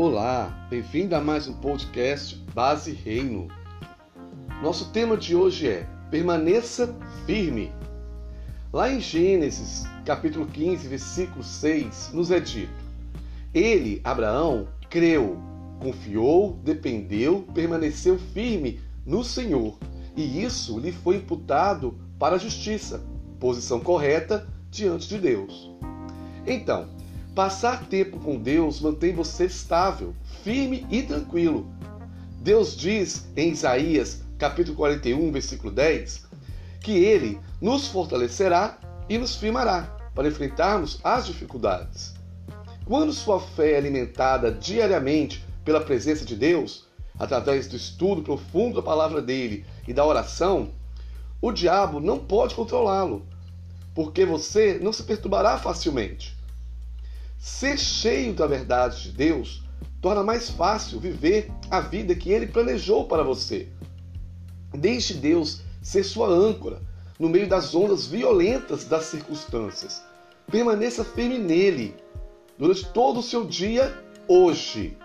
Olá, bem-vindo a mais um podcast Base Reino. Nosso tema de hoje é Permaneça firme. Lá em Gênesis, capítulo 15, versículo 6, nos é dito: Ele, Abraão, creu, confiou, dependeu, permaneceu firme no Senhor, e isso lhe foi imputado para a justiça, posição correta diante de Deus. Então, Passar tempo com Deus mantém você estável, firme e tranquilo. Deus diz em Isaías, capítulo 41, versículo 10, que ele nos fortalecerá e nos firmará para enfrentarmos as dificuldades. Quando sua fé é alimentada diariamente pela presença de Deus, através do estudo profundo da palavra dele e da oração, o diabo não pode controlá-lo, porque você não se perturbará facilmente. Ser cheio da verdade de Deus torna mais fácil viver a vida que Ele planejou para você. Deixe Deus ser sua âncora no meio das ondas violentas das circunstâncias. Permaneça firme nele durante todo o seu dia hoje.